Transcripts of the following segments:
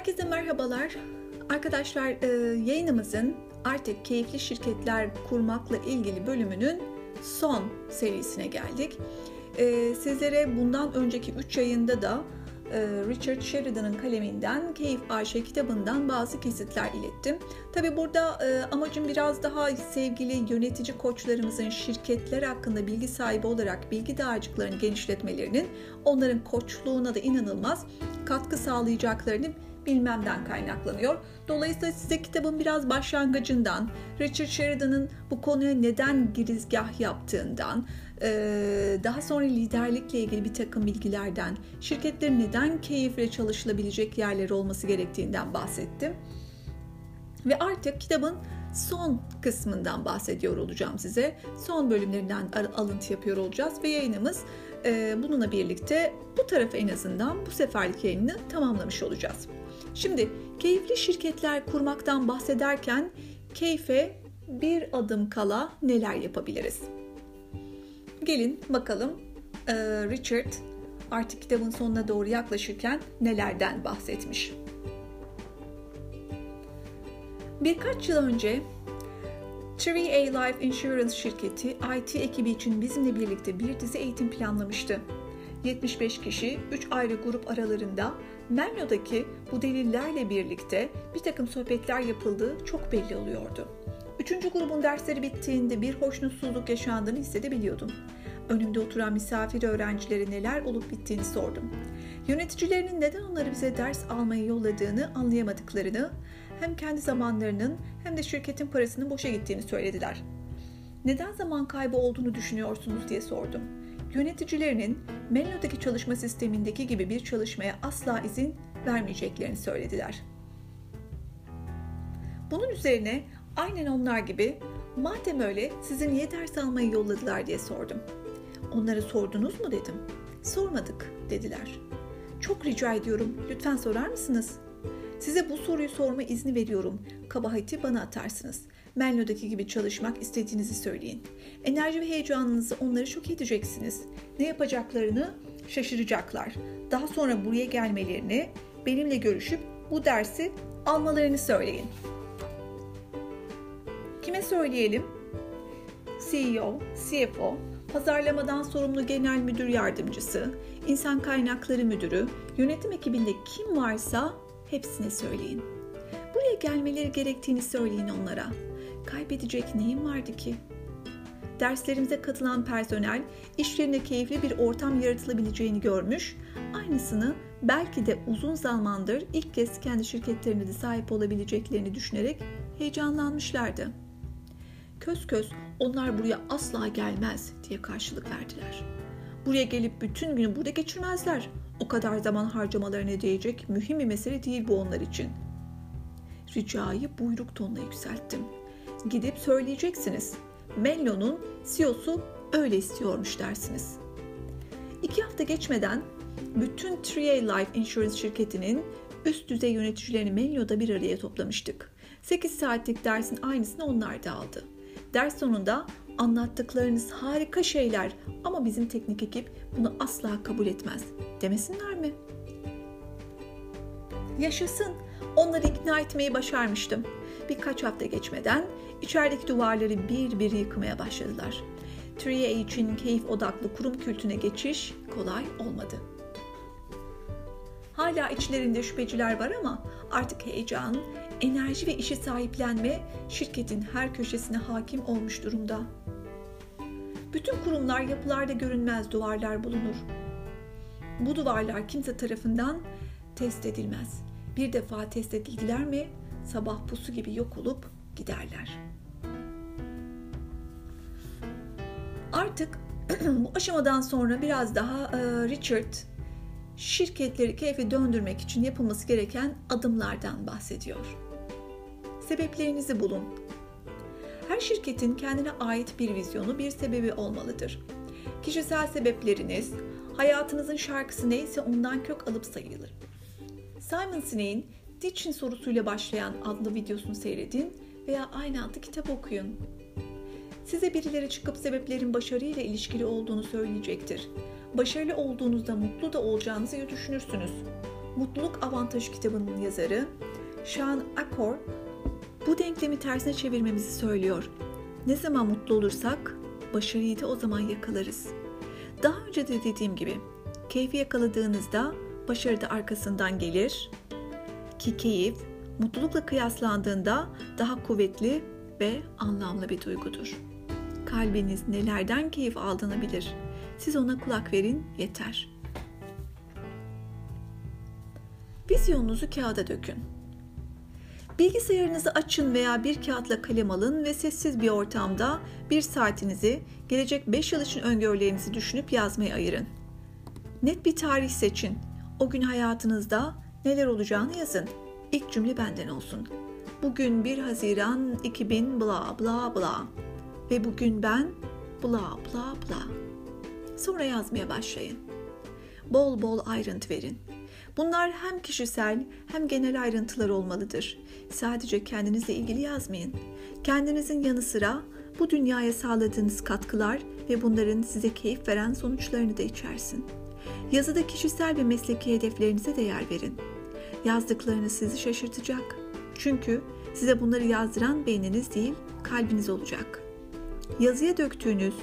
Herkese merhabalar. Arkadaşlar e, yayınımızın artık keyifli şirketler kurmakla ilgili bölümünün son serisine geldik. E, sizlere bundan önceki 3 yayında da e, Richard Sheridan'ın kaleminden Keyif Ayşe kitabından bazı kesitler ilettim. Tabi burada amacım biraz daha sevgili yönetici koçlarımızın şirketler hakkında bilgi sahibi olarak bilgi dağarcıklarını genişletmelerinin onların koçluğuna da inanılmaz katkı sağlayacaklarını bilmemden kaynaklanıyor. Dolayısıyla size kitabın biraz başlangıcından, Richard Sheridan'ın bu konuya neden girizgah yaptığından, daha sonra liderlikle ilgili bir takım bilgilerden, şirketlerin neden keyifle çalışılabilecek yerleri olması gerektiğinden bahsettim. Ve artık kitabın son kısmından bahsediyor olacağım size. Son bölümlerinden alıntı yapıyor olacağız ve yayınımız bununla birlikte bu tarafı en azından bu seferlik yayını tamamlamış olacağız. Şimdi keyifli şirketler kurmaktan bahsederken keyfe bir adım kala neler yapabiliriz? Gelin bakalım Richard artık kitabın sonuna doğru yaklaşırken nelerden bahsetmiş. Birkaç yıl önce 3A Life Insurance şirketi IT ekibi için bizimle birlikte bir dizi eğitim planlamıştı. 75 kişi 3 ayrı grup aralarında Menlo'daki bu delillerle birlikte bir takım sohbetler yapıldığı çok belli oluyordu. Üçüncü grubun dersleri bittiğinde bir hoşnutsuzluk yaşandığını hissedebiliyordum. Önümde oturan misafir öğrencilere neler olup bittiğini sordum. Yöneticilerinin neden onları bize ders almaya yolladığını anlayamadıklarını, hem kendi zamanlarının hem de şirketin parasının boşa gittiğini söylediler. Neden zaman kaybı olduğunu düşünüyorsunuz diye sordum yöneticilerinin Menlo'daki çalışma sistemindeki gibi bir çalışmaya asla izin vermeyeceklerini söylediler. Bunun üzerine aynen onlar gibi madem öyle sizi niye ders almayı yolladılar diye sordum. Onları sordunuz mu dedim. Sormadık dediler. Çok rica ediyorum lütfen sorar mısınız? Size bu soruyu sorma izni veriyorum. Kabahati bana atarsınız. Menlo'daki gibi çalışmak istediğinizi söyleyin. Enerji ve heyecanınızı onları şok edeceksiniz. Ne yapacaklarını şaşıracaklar. Daha sonra buraya gelmelerini, benimle görüşüp bu dersi almalarını söyleyin. Kime söyleyelim? CEO, CFO, pazarlamadan sorumlu genel müdür yardımcısı, insan kaynakları müdürü, yönetim ekibinde kim varsa hepsine söyleyin. Buraya gelmeleri gerektiğini söyleyin onlara. Kaybedecek neyim vardı ki? Derslerimize katılan personel işlerinde keyifli bir ortam yaratılabileceğini görmüş, aynısını belki de uzun zamandır ilk kez kendi şirketlerine de sahip olabileceklerini düşünerek heyecanlanmışlardı. Köz köz onlar buraya asla gelmez diye karşılık verdiler. Buraya gelip bütün günü burada geçirmezler. O kadar zaman harcamalarına değecek mühim bir mesele değil bu onlar için. Ricayı buyruk tonla yükselttim.'' Gidip söyleyeceksiniz. Mello'nun CEO'su öyle istiyormuş dersiniz. İki hafta geçmeden bütün 3A Life Insurance şirketinin üst düzey yöneticilerini Mello'da bir araya toplamıştık. 8 saatlik dersin aynısını onlar da aldı. Ders sonunda anlattıklarınız harika şeyler ama bizim teknik ekip bunu asla kabul etmez demesinler mi? Yaşasın. Onları ikna etmeyi başarmıştım. Birkaç hafta geçmeden içerideki duvarları bir bir yıkmaya başladılar. Triye için keyif odaklı kurum kültüne geçiş kolay olmadı. Hala içlerinde şüpheciler var ama artık heyecan, enerji ve işi sahiplenme şirketin her köşesine hakim olmuş durumda. Bütün kurumlar yapılarda görünmez duvarlar bulunur. Bu duvarlar kimse tarafından test edilmez. Bir defa test edildiler mi sabah pusu gibi yok olup giderler. Artık bu aşamadan sonra biraz daha e, Richard şirketleri keyfe döndürmek için yapılması gereken adımlardan bahsediyor. Sebeplerinizi bulun. Her şirketin kendine ait bir vizyonu, bir sebebi olmalıdır. Kişisel sebepleriniz, hayatınızın şarkısı neyse ondan kök alıp sayılır. Simon Sinek'in Niçin sorusuyla başlayan adlı videosunu seyredin veya aynı adlı kitap okuyun. Size birileri çıkıp sebeplerin başarıyla ilişkili olduğunu söyleyecektir. Başarılı olduğunuzda mutlu da olacağınızı düşünürsünüz. Mutluluk Avantajı kitabının yazarı Sean Acor bu denklemi tersine çevirmemizi söylüyor. Ne zaman mutlu olursak başarıyı da o zaman yakalarız. Daha önce de dediğim gibi keyfi yakaladığınızda başarı da arkasından gelir ki keyif mutlulukla kıyaslandığında daha kuvvetli ve anlamlı bir duygudur. Kalbiniz nelerden keyif aldığını bilir. Siz ona kulak verin yeter. Vizyonunuzu kağıda dökün. Bilgisayarınızı açın veya bir kağıtla kalem alın ve sessiz bir ortamda bir saatinizi gelecek 5 yıl için öngörülerinizi düşünüp yazmaya ayırın. Net bir tarih seçin. O gün hayatınızda neler olacağını yazın. İlk cümle benden olsun. Bugün 1 Haziran 2000 bla bla bla. Ve bugün ben bla bla bla. Sonra yazmaya başlayın. Bol bol ayrıntı verin. Bunlar hem kişisel hem genel ayrıntılar olmalıdır. Sadece kendinizle ilgili yazmayın. Kendinizin yanı sıra bu dünyaya sağladığınız katkılar ve bunların size keyif veren sonuçlarını da içersin. Yazıda kişisel ve mesleki hedeflerinize değer verin. Yazdıklarınız sizi şaşırtacak. Çünkü size bunları yazdıran beyniniz değil, kalbiniz olacak. Yazıya döktüğünüz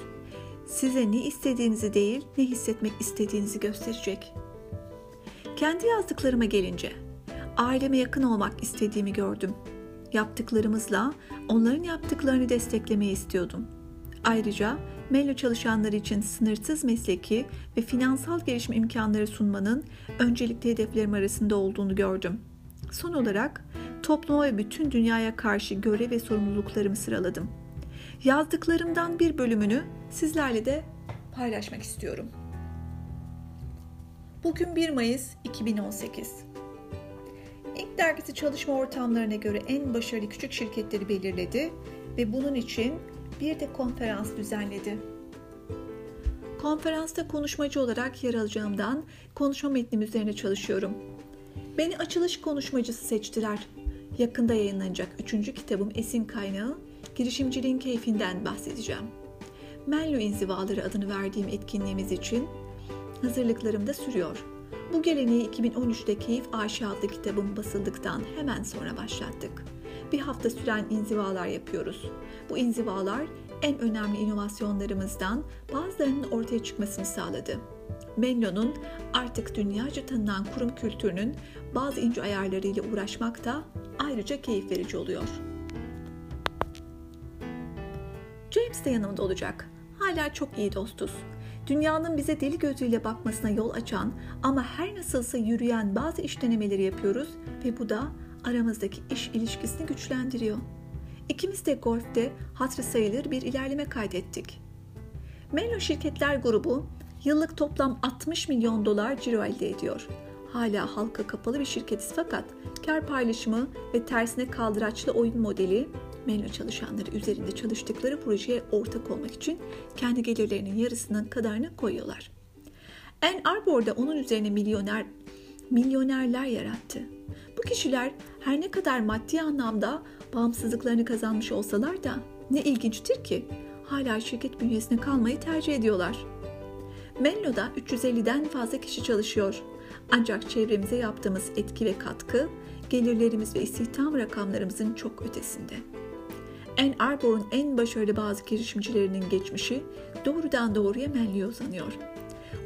size ne istediğinizi değil, ne hissetmek istediğinizi gösterecek. Kendi yazdıklarıma gelince, aileme yakın olmak istediğimi gördüm. Yaptıklarımızla onların yaptıklarını desteklemeyi istiyordum. Ayrıca Mello çalışanları için sınırsız mesleki ve finansal gelişim imkanları sunmanın öncelikli hedeflerim arasında olduğunu gördüm. Son olarak topluma ve bütün dünyaya karşı görev ve sorumluluklarımı sıraladım. Yazdıklarımdan bir bölümünü sizlerle de paylaşmak istiyorum. Bugün 1 Mayıs 2018. İlk dergisi çalışma ortamlarına göre en başarılı küçük şirketleri belirledi ve bunun için bir de konferans düzenledi. Konferansta konuşmacı olarak yer alacağımdan konuşma metnim üzerine çalışıyorum. Beni açılış konuşmacısı seçtiler. Yakında yayınlanacak üçüncü kitabım Esin Kaynağı, girişimciliğin keyfinden bahsedeceğim. Menlo İnzivaları adını verdiğim etkinliğimiz için hazırlıklarım da sürüyor. Bu geleneği 2013'te Keyif Ayşe adlı kitabım basıldıktan hemen sonra başlattık. Bir hafta süren inzivalar yapıyoruz. Bu inzivalar en önemli inovasyonlarımızdan bazılarının ortaya çıkmasını sağladı. Menlo'nun artık dünyaca tanınan kurum kültürünün bazı ince ayarlarıyla uğraşmak da ayrıca keyif verici oluyor. James de yanımda olacak. Hala çok iyi dostuz. Dünyanın bize deli gözüyle bakmasına yol açan ama her nasılsa yürüyen bazı iş denemeleri yapıyoruz ve bu da aramızdaki iş ilişkisini güçlendiriyor. İkimiz de golfte hatırı sayılır bir ilerleme kaydettik. Menlo Şirketler Grubu yıllık toplam 60 milyon dolar ciro elde ediyor. Hala halka kapalı bir şirketiz fakat kar paylaşımı ve tersine kaldıraçlı oyun modeli Menlo çalışanları üzerinde çalıştıkları projeye ortak olmak için kendi gelirlerinin yarısının kadarını koyuyorlar. Ann Arbor da onun üzerine milyoner milyonerler yarattı. Bu kişiler her ne kadar maddi anlamda bağımsızlıklarını kazanmış olsalar da ne ilginçtir ki hala şirket bünyesine kalmayı tercih ediyorlar. Menlo'da 350'den fazla kişi çalışıyor. Ancak çevremize yaptığımız etki ve katkı gelirlerimiz ve istihdam rakamlarımızın çok ötesinde. Ann Arbor'un en başarılı bazı girişimcilerinin geçmişi doğrudan doğruya Menlo'ya uzanıyor.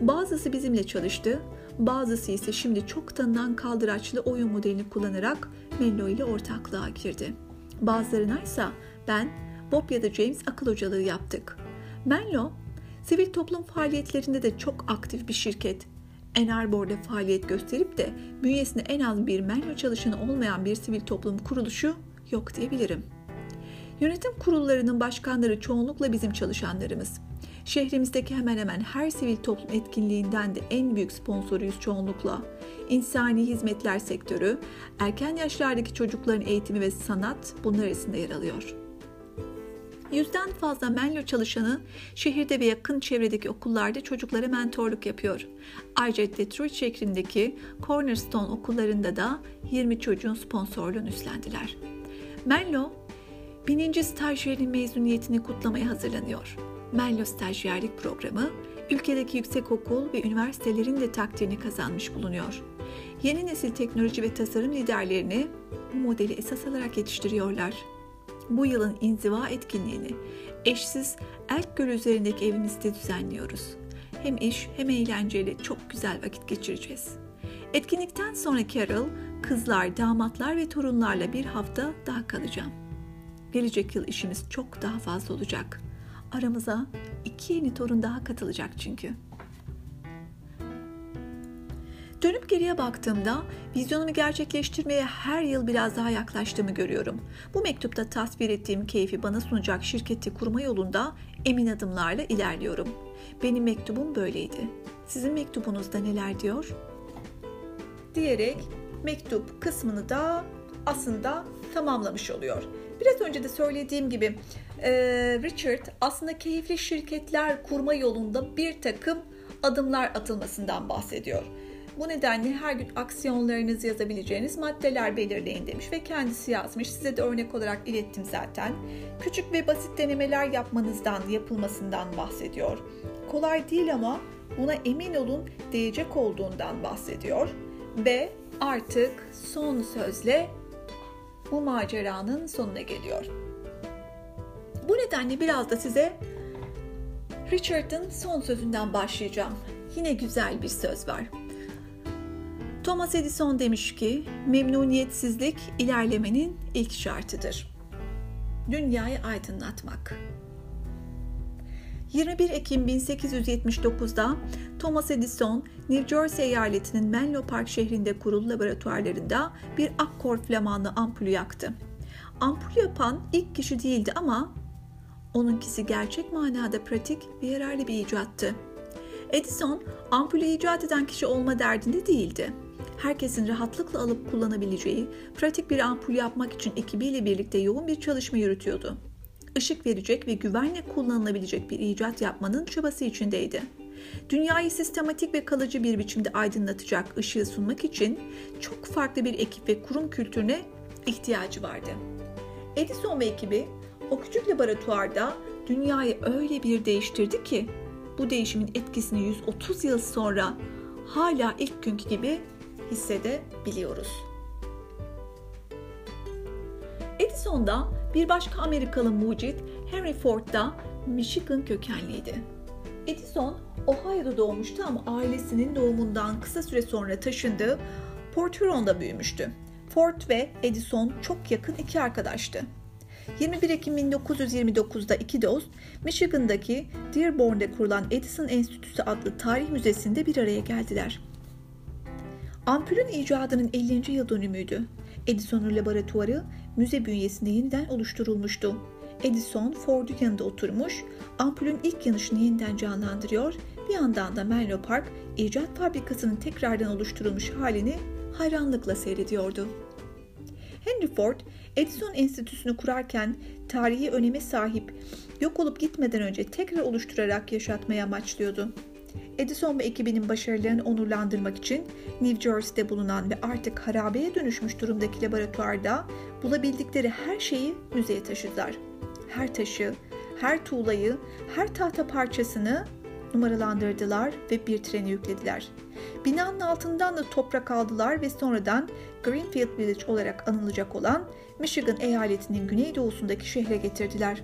Bazısı bizimle çalıştı, bazısı ise şimdi çok tanınan kaldıraçlı oyun modelini kullanarak Menlo ile ortaklığa girdi. Bazılarına ise ben, Bob ya da James akıl hocalığı yaptık. Menlo, sivil toplum faaliyetlerinde de çok aktif bir şirket. Ann Arbor'da faaliyet gösterip de bünyesinde en az bir Menlo çalışanı olmayan bir sivil toplum kuruluşu yok diyebilirim. Yönetim kurullarının başkanları çoğunlukla bizim çalışanlarımız. Şehrimizdeki hemen hemen her sivil toplum etkinliğinden de en büyük sponsoruyuz çoğunlukla. İnsani hizmetler sektörü, erken yaşlardaki çocukların eğitimi ve sanat bunlar arasında yer alıyor. Yüzden fazla Menlo çalışanı şehirde ve yakın çevredeki okullarda çocuklara mentorluk yapıyor. Ayrıca Detroit şehrindeki Cornerstone okullarında da 20 çocuğun sponsorluğunu üstlendiler. Menlo, bininci stajyerin mezuniyetini kutlamaya hazırlanıyor. Menlo Stajyerlik Programı, ülkedeki yüksekokul ve üniversitelerin de takdirini kazanmış bulunuyor. Yeni nesil teknoloji ve tasarım liderlerini bu modeli esas alarak yetiştiriyorlar. Bu yılın inziva etkinliğini eşsiz Elk Gölü üzerindeki evimizde düzenliyoruz. Hem iş hem eğlenceli çok güzel vakit geçireceğiz. Etkinlikten sonra Carol, kızlar, damatlar ve torunlarla bir hafta daha kalacağım. Gelecek yıl işimiz çok daha fazla olacak. Aramıza iki yeni torun daha katılacak çünkü. Dönüp geriye baktığımda vizyonumu gerçekleştirmeye her yıl biraz daha yaklaştığımı görüyorum. Bu mektupta tasvir ettiğim keyfi bana sunacak şirketi kurma yolunda emin adımlarla ilerliyorum. Benim mektubum böyleydi. Sizin mektubunuzda neler diyor? Diyerek mektup kısmını da aslında tamamlamış oluyor. Biraz önce de söylediğim gibi Richard aslında keyifli şirketler kurma yolunda bir takım adımlar atılmasından bahsediyor. Bu nedenle her gün aksiyonlarınızı yazabileceğiniz maddeler belirleyin demiş ve kendisi yazmış. Size de örnek olarak ilettim zaten. Küçük ve basit denemeler yapmanızdan, yapılmasından bahsediyor. Kolay değil ama buna emin olun değecek olduğundan bahsediyor. Ve artık son sözle bu maceranın sonuna geliyor. Bu nedenle biraz da size Richard'ın son sözünden başlayacağım. Yine güzel bir söz var. Thomas Edison demiş ki, memnuniyetsizlik ilerlemenin ilk şartıdır. Dünyayı aydınlatmak. 21 Ekim 1879'da Thomas Edison, New Jersey eyaletinin Menlo Park şehrinde kurulu laboratuvarlarında bir akkor flamanlı ampulü yaktı. Ampul yapan ilk kişi değildi ama onunkisi gerçek manada pratik ve yararlı bir icattı. Edison, ampulü icat eden kişi olma derdinde değildi herkesin rahatlıkla alıp kullanabileceği pratik bir ampul yapmak için ekibiyle birlikte yoğun bir çalışma yürütüyordu. Işık verecek ve güvenle kullanılabilecek bir icat yapmanın çabası içindeydi. Dünyayı sistematik ve kalıcı bir biçimde aydınlatacak ışığı sunmak için çok farklı bir ekip ve kurum kültürüne ihtiyacı vardı. Edison ve ekibi o küçük laboratuvarda dünyayı öyle bir değiştirdi ki bu değişimin etkisini 130 yıl sonra hala ilk günkü gibi hissedebiliyoruz. Edison'da bir başka Amerikalı mucit Henry Ford da Michigan kökenliydi. Edison Ohio'da doğmuştu ama ailesinin doğumundan kısa süre sonra taşındığı Port Huron'da büyümüştü. Ford ve Edison çok yakın iki arkadaştı. 21 Ekim 1929'da iki dost Michigan'daki Dearborn'de kurulan Edison Enstitüsü adlı tarih müzesinde bir araya geldiler. Ampulün icadının 50. yıl dönümüydü. Edison'un laboratuvarı müze bünyesinde yeniden oluşturulmuştu. Edison Ford'un yanında oturmuş, ampulün ilk yanışını yeniden canlandırıyor, bir yandan da Menlo Park icat fabrikasının tekrardan oluşturulmuş halini hayranlıkla seyrediyordu. Henry Ford, Edison Enstitüsü'nü kurarken tarihi öneme sahip, yok olup gitmeden önce tekrar oluşturarak yaşatmaya amaçlıyordu. Edison ve ekibinin başarılarını onurlandırmak için New Jersey'de bulunan ve artık harabeye dönüşmüş durumdaki laboratuvarda bulabildikleri her şeyi müzeye taşıdılar. Her taşı, her tuğlayı, her tahta parçasını numaralandırdılar ve bir trene yüklediler. Binanın altından da toprak aldılar ve sonradan Greenfield Village olarak anılacak olan Michigan eyaletinin güneydoğusundaki şehre getirdiler.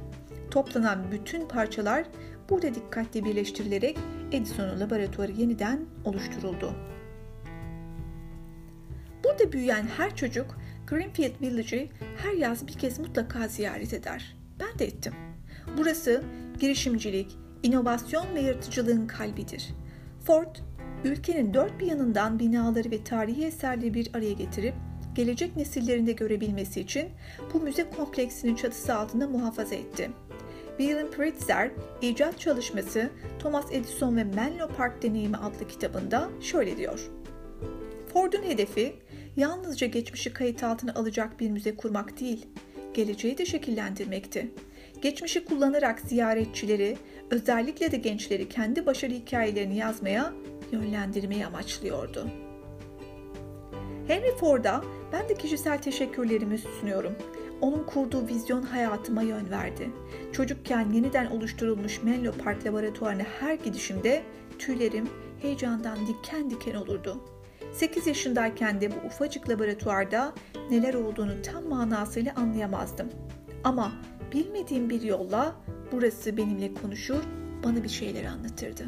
Toplanan bütün parçalar burada dikkatli birleştirilerek Edison'un laboratuvarı yeniden oluşturuldu. Burada büyüyen her çocuk Greenfield Village'i her yaz bir kez mutlaka ziyaret eder. Ben de ettim. Burası girişimcilik, inovasyon ve yaratıcılığın kalbidir. Ford, ülkenin dört bir yanından binaları ve tarihi eserleri bir araya getirip gelecek nesillerinde görebilmesi için bu müze kompleksinin çatısı altında muhafaza etti. William Pritzker, icat çalışması Thomas Edison ve Menlo Park Deneyimi adlı kitabında şöyle diyor. Ford'un hedefi yalnızca geçmişi kayıt altına alacak bir müze kurmak değil, geleceği de şekillendirmekti. Geçmişi kullanarak ziyaretçileri, özellikle de gençleri kendi başarı hikayelerini yazmaya, yönlendirmeyi amaçlıyordu. Henry Ford'a ben de kişisel teşekkürlerimi sunuyorum. Onun kurduğu vizyon hayatıma yön verdi. Çocukken yeniden oluşturulmuş Menlo Park laboratuvarına her gidişimde tüylerim heyecandan diken diken olurdu. 8 yaşındayken de bu ufacık laboratuvarda neler olduğunu tam manasıyla anlayamazdım. Ama bilmediğim bir yolla burası benimle konuşur, bana bir şeyler anlatırdı.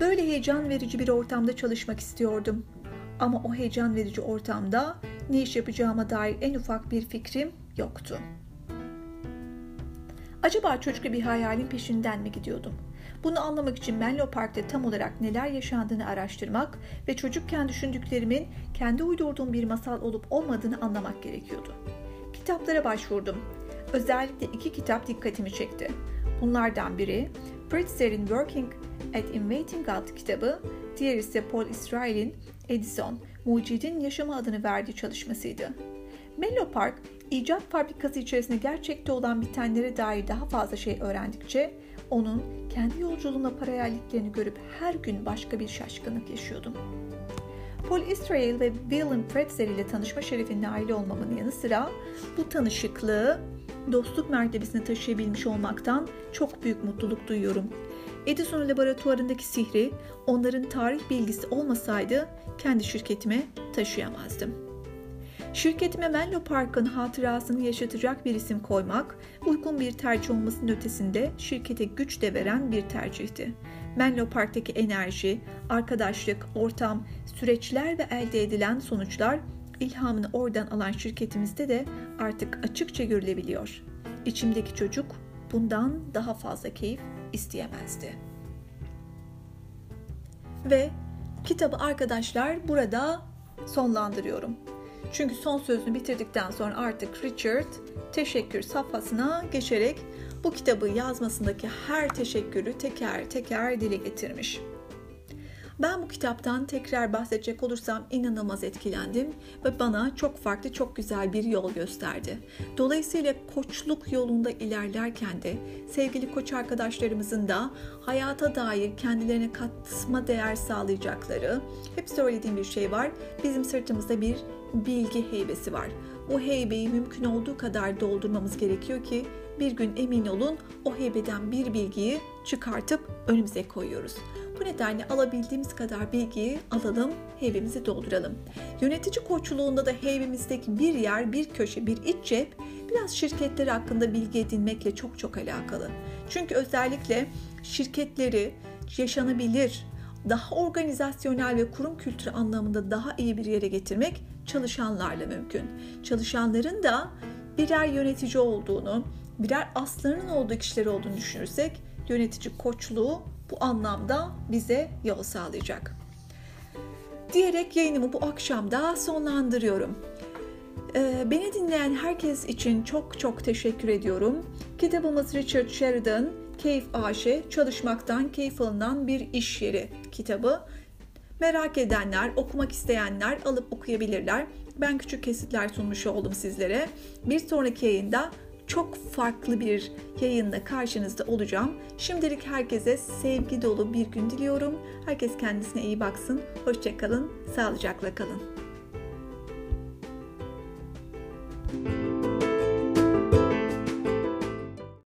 Böyle heyecan verici bir ortamda çalışmak istiyordum. Ama o heyecan verici ortamda ne iş yapacağıma dair en ufak bir fikrim yoktu. Acaba çocuklu bir hayalin peşinden mi gidiyordum? Bunu anlamak için Menlo Park'ta tam olarak neler yaşandığını araştırmak ve çocukken düşündüklerimin kendi uydurduğum bir masal olup olmadığını anlamak gerekiyordu. Kitaplara başvurdum. Özellikle iki kitap dikkatimi çekti. Bunlardan biri Pritzker'in Working at Inventing adlı kitabı, diğer ise Paul Israel'in Edison, Mucidin Yaşamı adını verdiği çalışmasıydı. Menlo Park, icat fabrikası içerisinde gerçekte olan bitenlere dair daha fazla şey öğrendikçe onun kendi yolculuğuna paralelliklerini görüp her gün başka bir şaşkınlık yaşıyordum. Paul Israel ve William Pretzel ile tanışma şerefine aile olmamın yanı sıra bu tanışıklığı dostluk mertebesine taşıyabilmiş olmaktan çok büyük mutluluk duyuyorum. Edison laboratuvarındaki sihri onların tarih bilgisi olmasaydı kendi şirketime taşıyamazdım. Şirketime Menlo Park'ın hatırasını yaşatacak bir isim koymak, uygun bir tercih olmasının ötesinde şirkete güç de veren bir tercihti. Menlo Park'taki enerji, arkadaşlık, ortam, süreçler ve elde edilen sonuçlar ilhamını oradan alan şirketimizde de artık açıkça görülebiliyor. İçimdeki çocuk bundan daha fazla keyif isteyemezdi. Ve kitabı arkadaşlar burada sonlandırıyorum. Çünkü son sözünü bitirdikten sonra artık Richard teşekkür safhasına geçerek bu kitabı yazmasındaki her teşekkürü teker teker dile getirmiş. Ben bu kitaptan tekrar bahsedecek olursam inanılmaz etkilendim ve bana çok farklı, çok güzel bir yol gösterdi. Dolayısıyla koçluk yolunda ilerlerken de sevgili koç arkadaşlarımızın da hayata dair kendilerine katma değer sağlayacakları, hep söylediğim bir şey var. Bizim sırtımızda bir bilgi heybesi var. Bu heybeyi mümkün olduğu kadar doldurmamız gerekiyor ki bir gün emin olun o heybeden bir bilgiyi çıkartıp önümüze koyuyoruz. Bu nedenle alabildiğimiz kadar bilgiyi alalım, heybemizi dolduralım. Yönetici koçluğunda da heybemizdeki bir yer, bir köşe, bir iç cep biraz şirketler hakkında bilgi edinmekle çok çok alakalı. Çünkü özellikle şirketleri yaşanabilir, daha organizasyonel ve kurum kültürü anlamında daha iyi bir yere getirmek çalışanlarla mümkün. Çalışanların da birer yönetici olduğunu, birer aslarının olduğu kişiler olduğunu düşünürsek yönetici koçluğu bu anlamda bize yol sağlayacak. Diyerek yayınımı bu akşam da sonlandırıyorum. Ee, beni dinleyen herkes için çok çok teşekkür ediyorum. Kitabımız Richard Sheridan, Keyif AŞ, Çalışmaktan Keyif Alınan Bir İş Yeri kitabı. Merak edenler, okumak isteyenler alıp okuyabilirler. Ben küçük kesitler sunmuş oldum sizlere. Bir sonraki yayında çok farklı bir yayında karşınızda olacağım. Şimdilik herkese sevgi dolu bir gün diliyorum. Herkes kendisine iyi baksın. Hoşçakalın, sağlıcakla kalın. thank